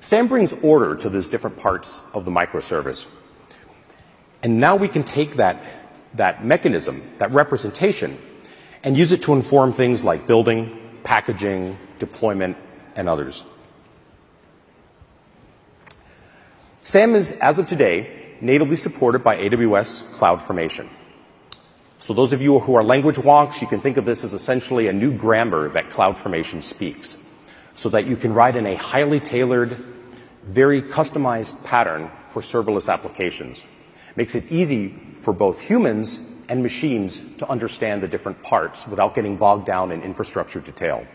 SAM brings order to these different parts of the microservice. And now we can take that, that mechanism, that representation, and use it to inform things like building, packaging, deployment, and others. SAM is, as of today, natively supported by AWS CloudFormation. So those of you who are language wonks, you can think of this as essentially a new grammar that CloudFormation speaks, so that you can write in a highly tailored very customized pattern for serverless applications. Makes it easy for both humans and machines to understand the different parts without getting bogged down in infrastructure detail.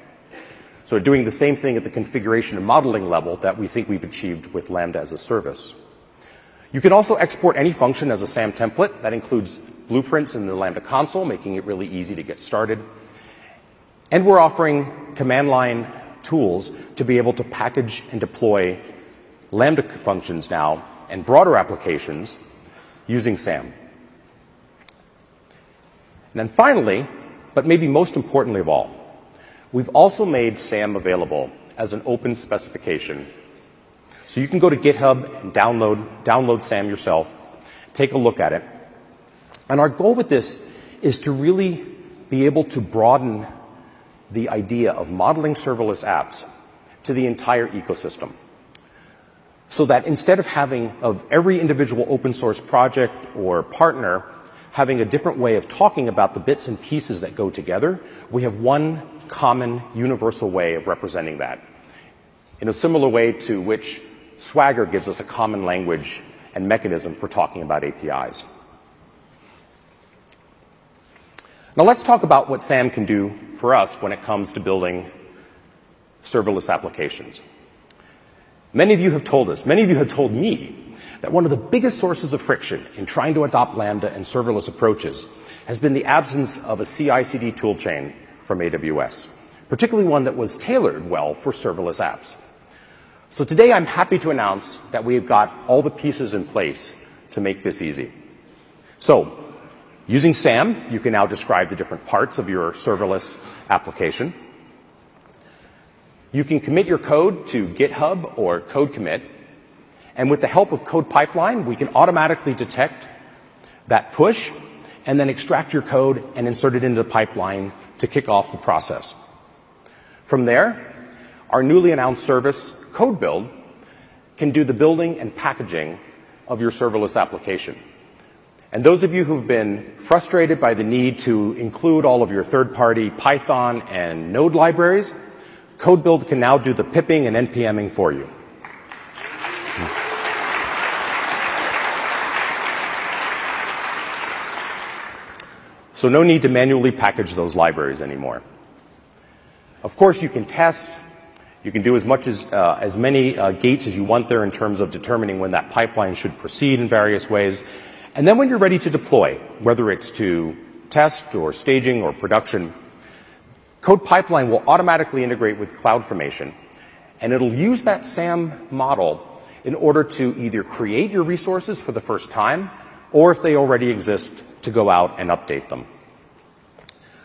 So doing the same thing at the configuration and modeling level that we think we've achieved with Lambda as a service. You can also export any function as a SAM template. That includes blueprints in the Lambda console, making it really easy to get started. And we're offering command line tools to be able to package and deploy Lambda functions now and broader applications using SAM. And then finally, but maybe most importantly of all, we've also made SAM available as an open specification. So you can go to GitHub and download, download SAM yourself, take a look at it. And our goal with this is to really be able to broaden the idea of modeling serverless apps to the entire ecosystem. So that instead of having of every individual open source project or partner having a different way of talking about the bits and pieces that go together, we have one common universal way of representing that. In a similar way to which Swagger gives us a common language and mechanism for talking about APIs. Now let's talk about what SAM can do for us when it comes to building serverless applications. Many of you have told us, many of you have told me that one of the biggest sources of friction in trying to adopt Lambda and serverless approaches has been the absence of a CI/CD toolchain from AWS, particularly one that was tailored well for serverless apps. So today I'm happy to announce that we've got all the pieces in place to make this easy. So Using SAM, you can now describe the different parts of your serverless application. You can commit your code to GitHub or CodeCommit. And with the help of CodePipeline, we can automatically detect that push and then extract your code and insert it into the pipeline to kick off the process. From there, our newly announced service, Code Build, can do the building and packaging of your serverless application. And those of you who've been frustrated by the need to include all of your third-party Python and Node libraries, CodeBuild can now do the pipping and NPMing for you. So no need to manually package those libraries anymore. Of course, you can test. You can do as much as, uh, as many uh, gates as you want there in terms of determining when that pipeline should proceed in various ways. And then when you're ready to deploy, whether it's to test or staging or production, Code Pipeline will automatically integrate with CloudFormation, and it'll use that SAM model in order to either create your resources for the first time, or if they already exist, to go out and update them.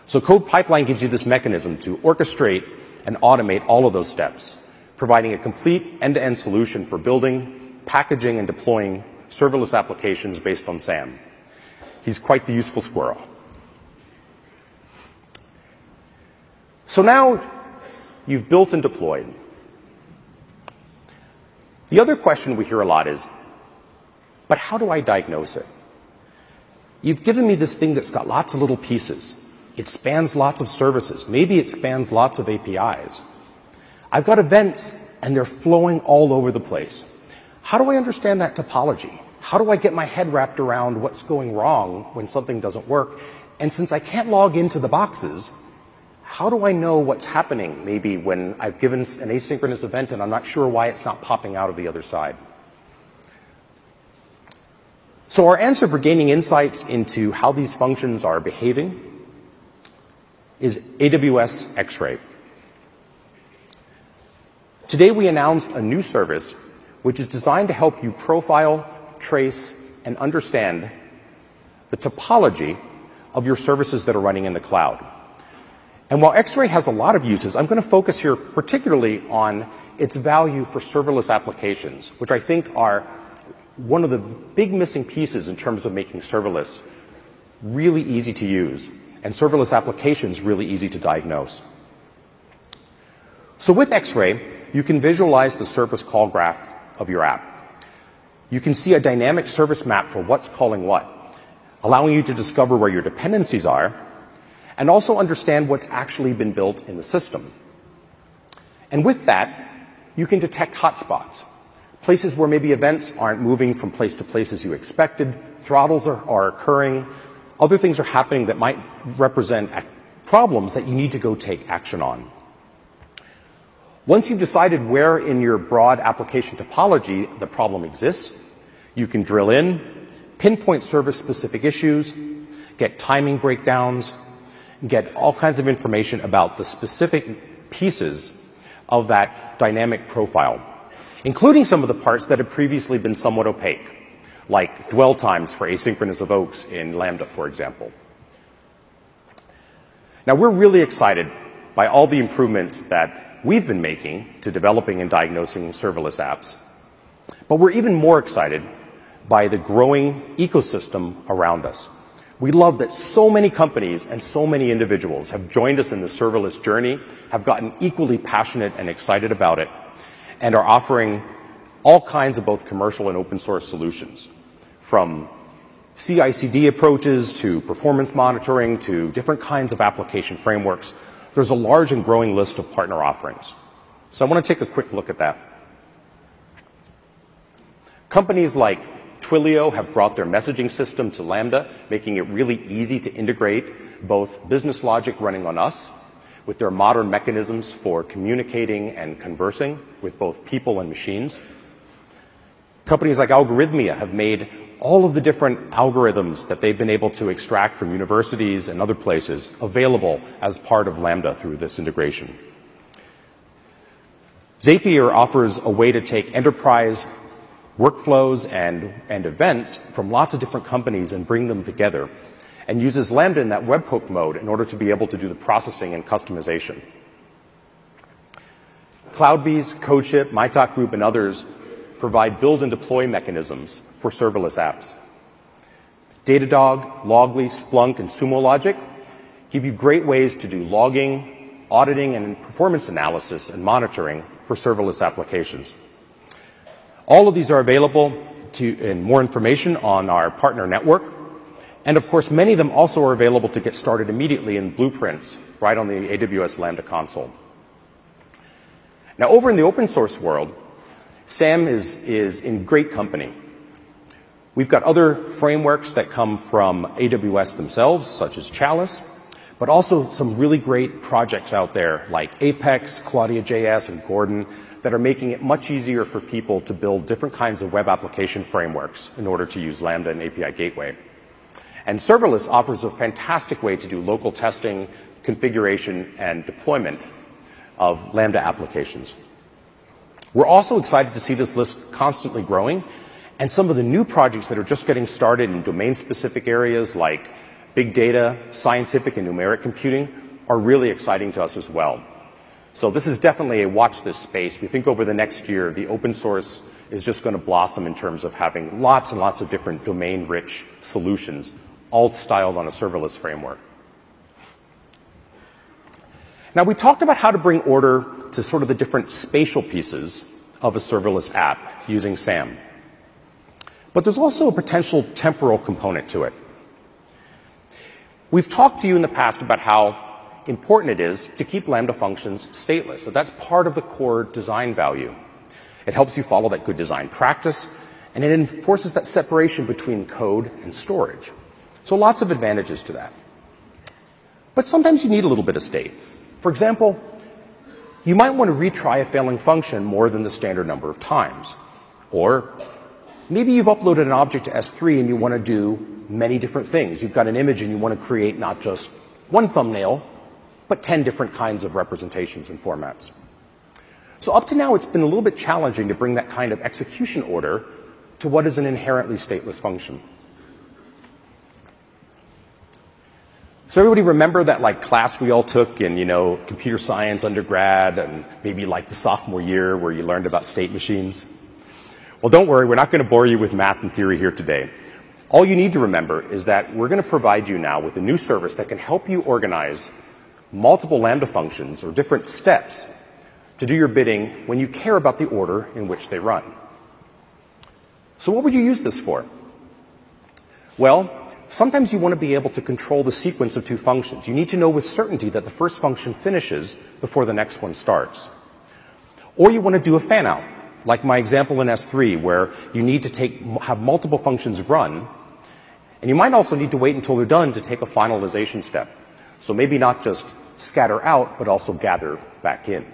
So Code Pipeline gives you this mechanism to orchestrate and automate all of those steps, providing a complete end-to-end solution for building, packaging, and deploying serverless applications based on SAM. He's quite the useful squirrel. So now you've built and deployed. The other question we hear a lot is, but how do I diagnose it? You've given me this thing that's got lots of little pieces. It spans lots of services. Maybe it spans lots of APIs. I've got events and they're flowing all over the place. How do I understand that topology? How do I get my head wrapped around what's going wrong when something doesn't work? And since I can't log into the boxes, how do I know what's happening maybe when I've given an asynchronous event and I'm not sure why it's not popping out of the other side? So our answer for gaining insights into how these functions are behaving is AWS X-Ray. Today we announced a new service which is designed to help you profile, trace, and understand the topology of your services that are running in the cloud. And while X-Ray has a lot of uses, I'm going to focus here particularly on its value for serverless applications, which I think are one of the big missing pieces in terms of making serverless really easy to use and serverless applications really easy to diagnose. So with X-Ray, you can visualize the service call graph of your app. You can see a dynamic service map for what's calling what, allowing you to discover where your dependencies are and also understand what's actually been built in the system. And with that, you can detect hotspots, places where maybe events aren't moving from place to place as you expected, throttles are, are occurring, other things are happening that might represent problems that you need to go take action on. Once you've decided where in your broad application topology the problem exists, you can drill in, pinpoint service specific issues, get timing breakdowns, get all kinds of information about the specific pieces of that dynamic profile, including some of the parts that have previously been somewhat opaque, like dwell times for asynchronous invokes in Lambda, for example. Now, we're really excited by all the improvements that we've been making to developing and diagnosing serverless apps. But we're even more excited by the growing ecosystem around us. We love that so many companies and so many individuals have joined us in the serverless journey, have gotten equally passionate and excited about it, and are offering all kinds of both commercial and open source solutions, from CI/CD approaches to performance monitoring to different kinds of application frameworks there's a large and growing list of partner offerings. So I want to take a quick look at that. Companies like Twilio have brought their messaging system to Lambda, making it really easy to integrate both business logic running on us with their modern mechanisms for communicating and conversing with both people and machines. Companies like Algorithmia have made all of the different algorithms that they've been able to extract from universities and other places available as part of Lambda through this integration. Zapier offers a way to take enterprise workflows and, and events from lots of different companies and bring them together and uses Lambda in that webhook mode in order to be able to do the processing and customization. CloudBees, CodeShip, Mitoc Group, and others provide build and deploy mechanisms for serverless apps. Datadog, Loggly, Splunk, and Sumo Logic give you great ways to do logging, auditing, and performance analysis and monitoring for serverless applications. All of these are available to, in more information on our partner network. And of course, many of them also are available to get started immediately in blueprints right on the AWS Lambda console. Now, over in the open source world, SAM is, is in great company. We've got other frameworks that come from AWS themselves, such as Chalice, but also some really great projects out there like Apex, Claudia.js, and Gordon that are making it much easier for people to build different kinds of web application frameworks in order to use Lambda and API Gateway. And serverless offers a fantastic way to do local testing, configuration, and deployment of Lambda applications. We're also excited to see this list constantly growing and some of the new projects that are just getting started in domain specific areas like big data, scientific, and numeric computing are really exciting to us as well. So this is definitely a watch this space. We think over the next year, the open source is just going to blossom in terms of having lots and lots of different domain rich solutions, all styled on a serverless framework. Now, we talked about how to bring order to sort of the different spatial pieces of a serverless app using SAM. But there's also a potential temporal component to it. We've talked to you in the past about how important it is to keep Lambda functions stateless. So that's part of the core design value. It helps you follow that good design practice, and it enforces that separation between code and storage. So lots of advantages to that. But sometimes you need a little bit of state. For example, you might want to retry a failing function more than the standard number of times. Or Maybe you've uploaded an object to S3 and you want to do many different things. You've got an image and you want to create not just one thumbnail, but 10 different kinds of representations and formats. So up to now, it's been a little bit challenging to bring that kind of execution order to what is an inherently stateless function. So everybody remember that like class we all took in, you know, computer science undergrad and maybe like the sophomore year where you learned about state machines? Well, don't worry, we're not going to bore you with math and theory here today. All you need to remember is that we're going to provide you now with a new service that can help you organize multiple Lambda functions or different steps to do your bidding when you care about the order in which they run. So what would you use this for? Well, sometimes you want to be able to control the sequence of two functions. You need to know with certainty that the first function finishes before the next one starts. Or you want to do a fan out like my example in S3, where you need to take, have multiple functions run, and you might also need to wait until they're done to take a finalization step. So maybe not just scatter out, but also gather back in.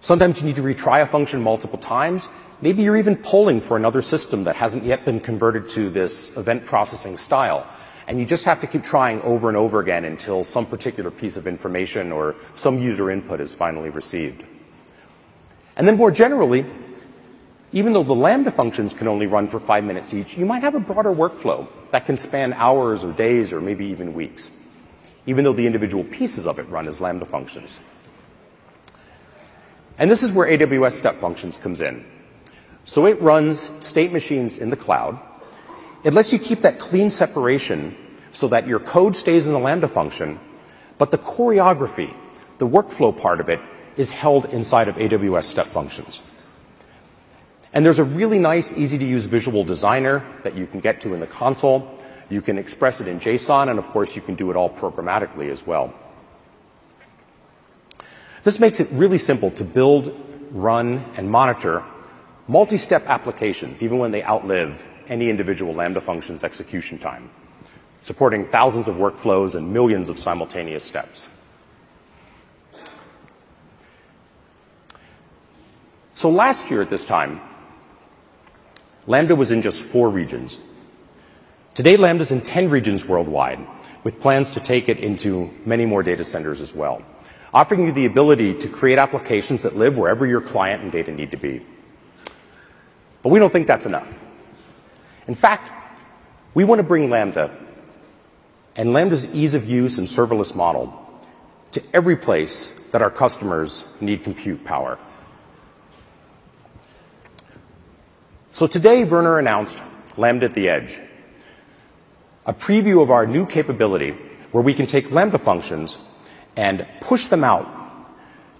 Sometimes you need to retry a function multiple times. Maybe you're even polling for another system that hasn't yet been converted to this event processing style. And you just have to keep trying over and over again until some particular piece of information or some user input is finally received. And then more generally, even though the Lambda functions can only run for five minutes each, you might have a broader workflow that can span hours or days or maybe even weeks, even though the individual pieces of it run as Lambda functions. And this is where AWS Step Functions comes in. So it runs state machines in the cloud. It lets you keep that clean separation so that your code stays in the Lambda function, but the choreography, the workflow part of it, is held inside of AWS Step Functions. And there's a really nice, easy to use visual designer that you can get to in the console. You can express it in JSON, and of course, you can do it all programmatically as well. This makes it really simple to build, run, and monitor multi-step applications, even when they outlive any individual Lambda function's execution time, supporting thousands of workflows and millions of simultaneous steps. So last year at this time, Lambda was in just four regions. Today, Lambda is in 10 regions worldwide, with plans to take it into many more data centers as well offering you the ability to create applications that live wherever your client and data need to be. But we don't think that's enough. In fact, we want to bring Lambda and Lambda's ease of use and serverless model to every place that our customers need compute power. So today, Werner announced Lambda at the Edge, a preview of our new capability where we can take Lambda functions and push them out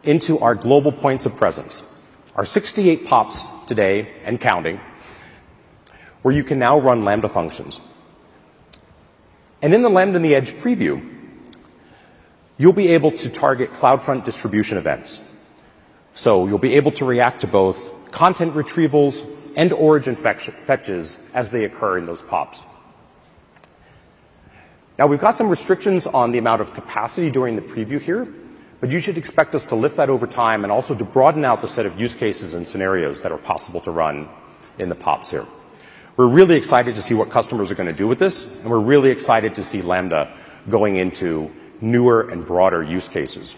into our global points of presence. Our 68 POPs today and counting, where you can now run Lambda functions. And in the Lambda and the Edge preview, you'll be able to target CloudFront distribution events. So you'll be able to react to both content retrievals and origin fetches as they occur in those POPs. Now, we've got some restrictions on the amount of capacity during the preview here, but you should expect us to lift that over time and also to broaden out the set of use cases and scenarios that are possible to run in the POPs here. We're really excited to see what customers are going to do with this, and we're really excited to see Lambda going into newer and broader use cases.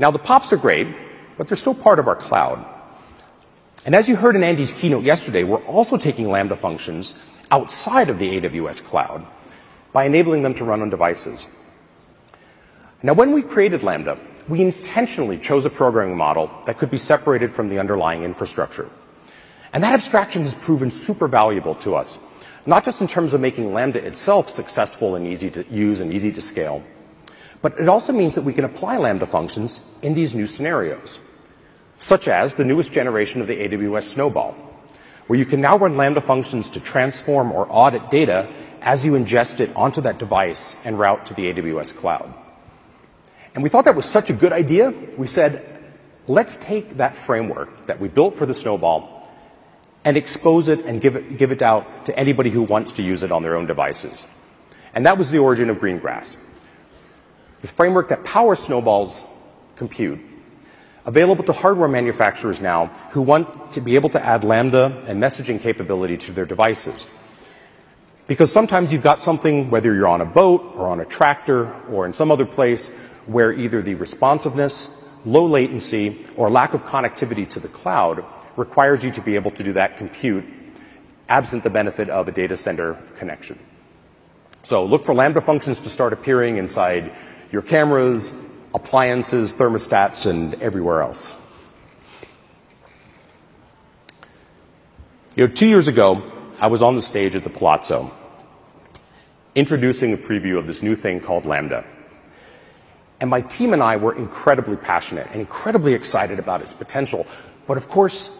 Now, the POPs are great, but they're still part of our cloud. And as you heard in Andy's keynote yesterday, we're also taking Lambda functions outside of the AWS cloud by enabling them to run on devices. Now, when we created Lambda, we intentionally chose a programming model that could be separated from the underlying infrastructure. And that abstraction has proven super valuable to us, not just in terms of making Lambda itself successful and easy to use and easy to scale, but it also means that we can apply Lambda functions in these new scenarios such as the newest generation of the AWS Snowball, where you can now run Lambda functions to transform or audit data as you ingest it onto that device and route to the AWS cloud. And we thought that was such a good idea, we said, let's take that framework that we built for the Snowball and expose it and give it, give it out to anybody who wants to use it on their own devices. And that was the origin of Greengrass. This framework that powers Snowball's compute available to hardware manufacturers now who want to be able to add Lambda and messaging capability to their devices. Because sometimes you've got something, whether you're on a boat or on a tractor or in some other place, where either the responsiveness, low latency, or lack of connectivity to the cloud requires you to be able to do that compute absent the benefit of a data center connection. So look for Lambda functions to start appearing inside your cameras, appliances, thermostats, and everywhere else. You know, two years ago, I was on the stage at the Palazzo introducing a preview of this new thing called Lambda. And my team and I were incredibly passionate and incredibly excited about its potential. But of course,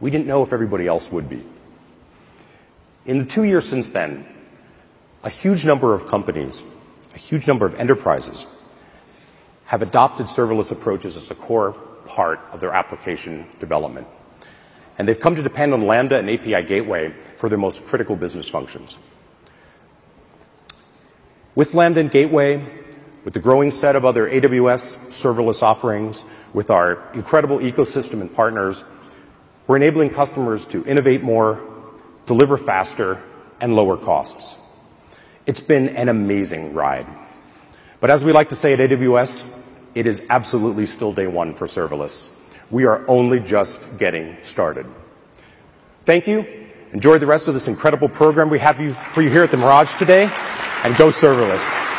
we didn't know if everybody else would be. In the two years since then, a huge number of companies a huge number of enterprises have adopted serverless approaches as a core part of their application development. And they've come to depend on Lambda and API Gateway for their most critical business functions. With Lambda and Gateway, with the growing set of other AWS serverless offerings, with our incredible ecosystem and partners, we're enabling customers to innovate more, deliver faster, and lower costs. It's been an amazing ride. But as we like to say at AWS, it is absolutely still day one for serverless. We are only just getting started. Thank you. Enjoy the rest of this incredible program we have for you here at the Mirage today, and go serverless.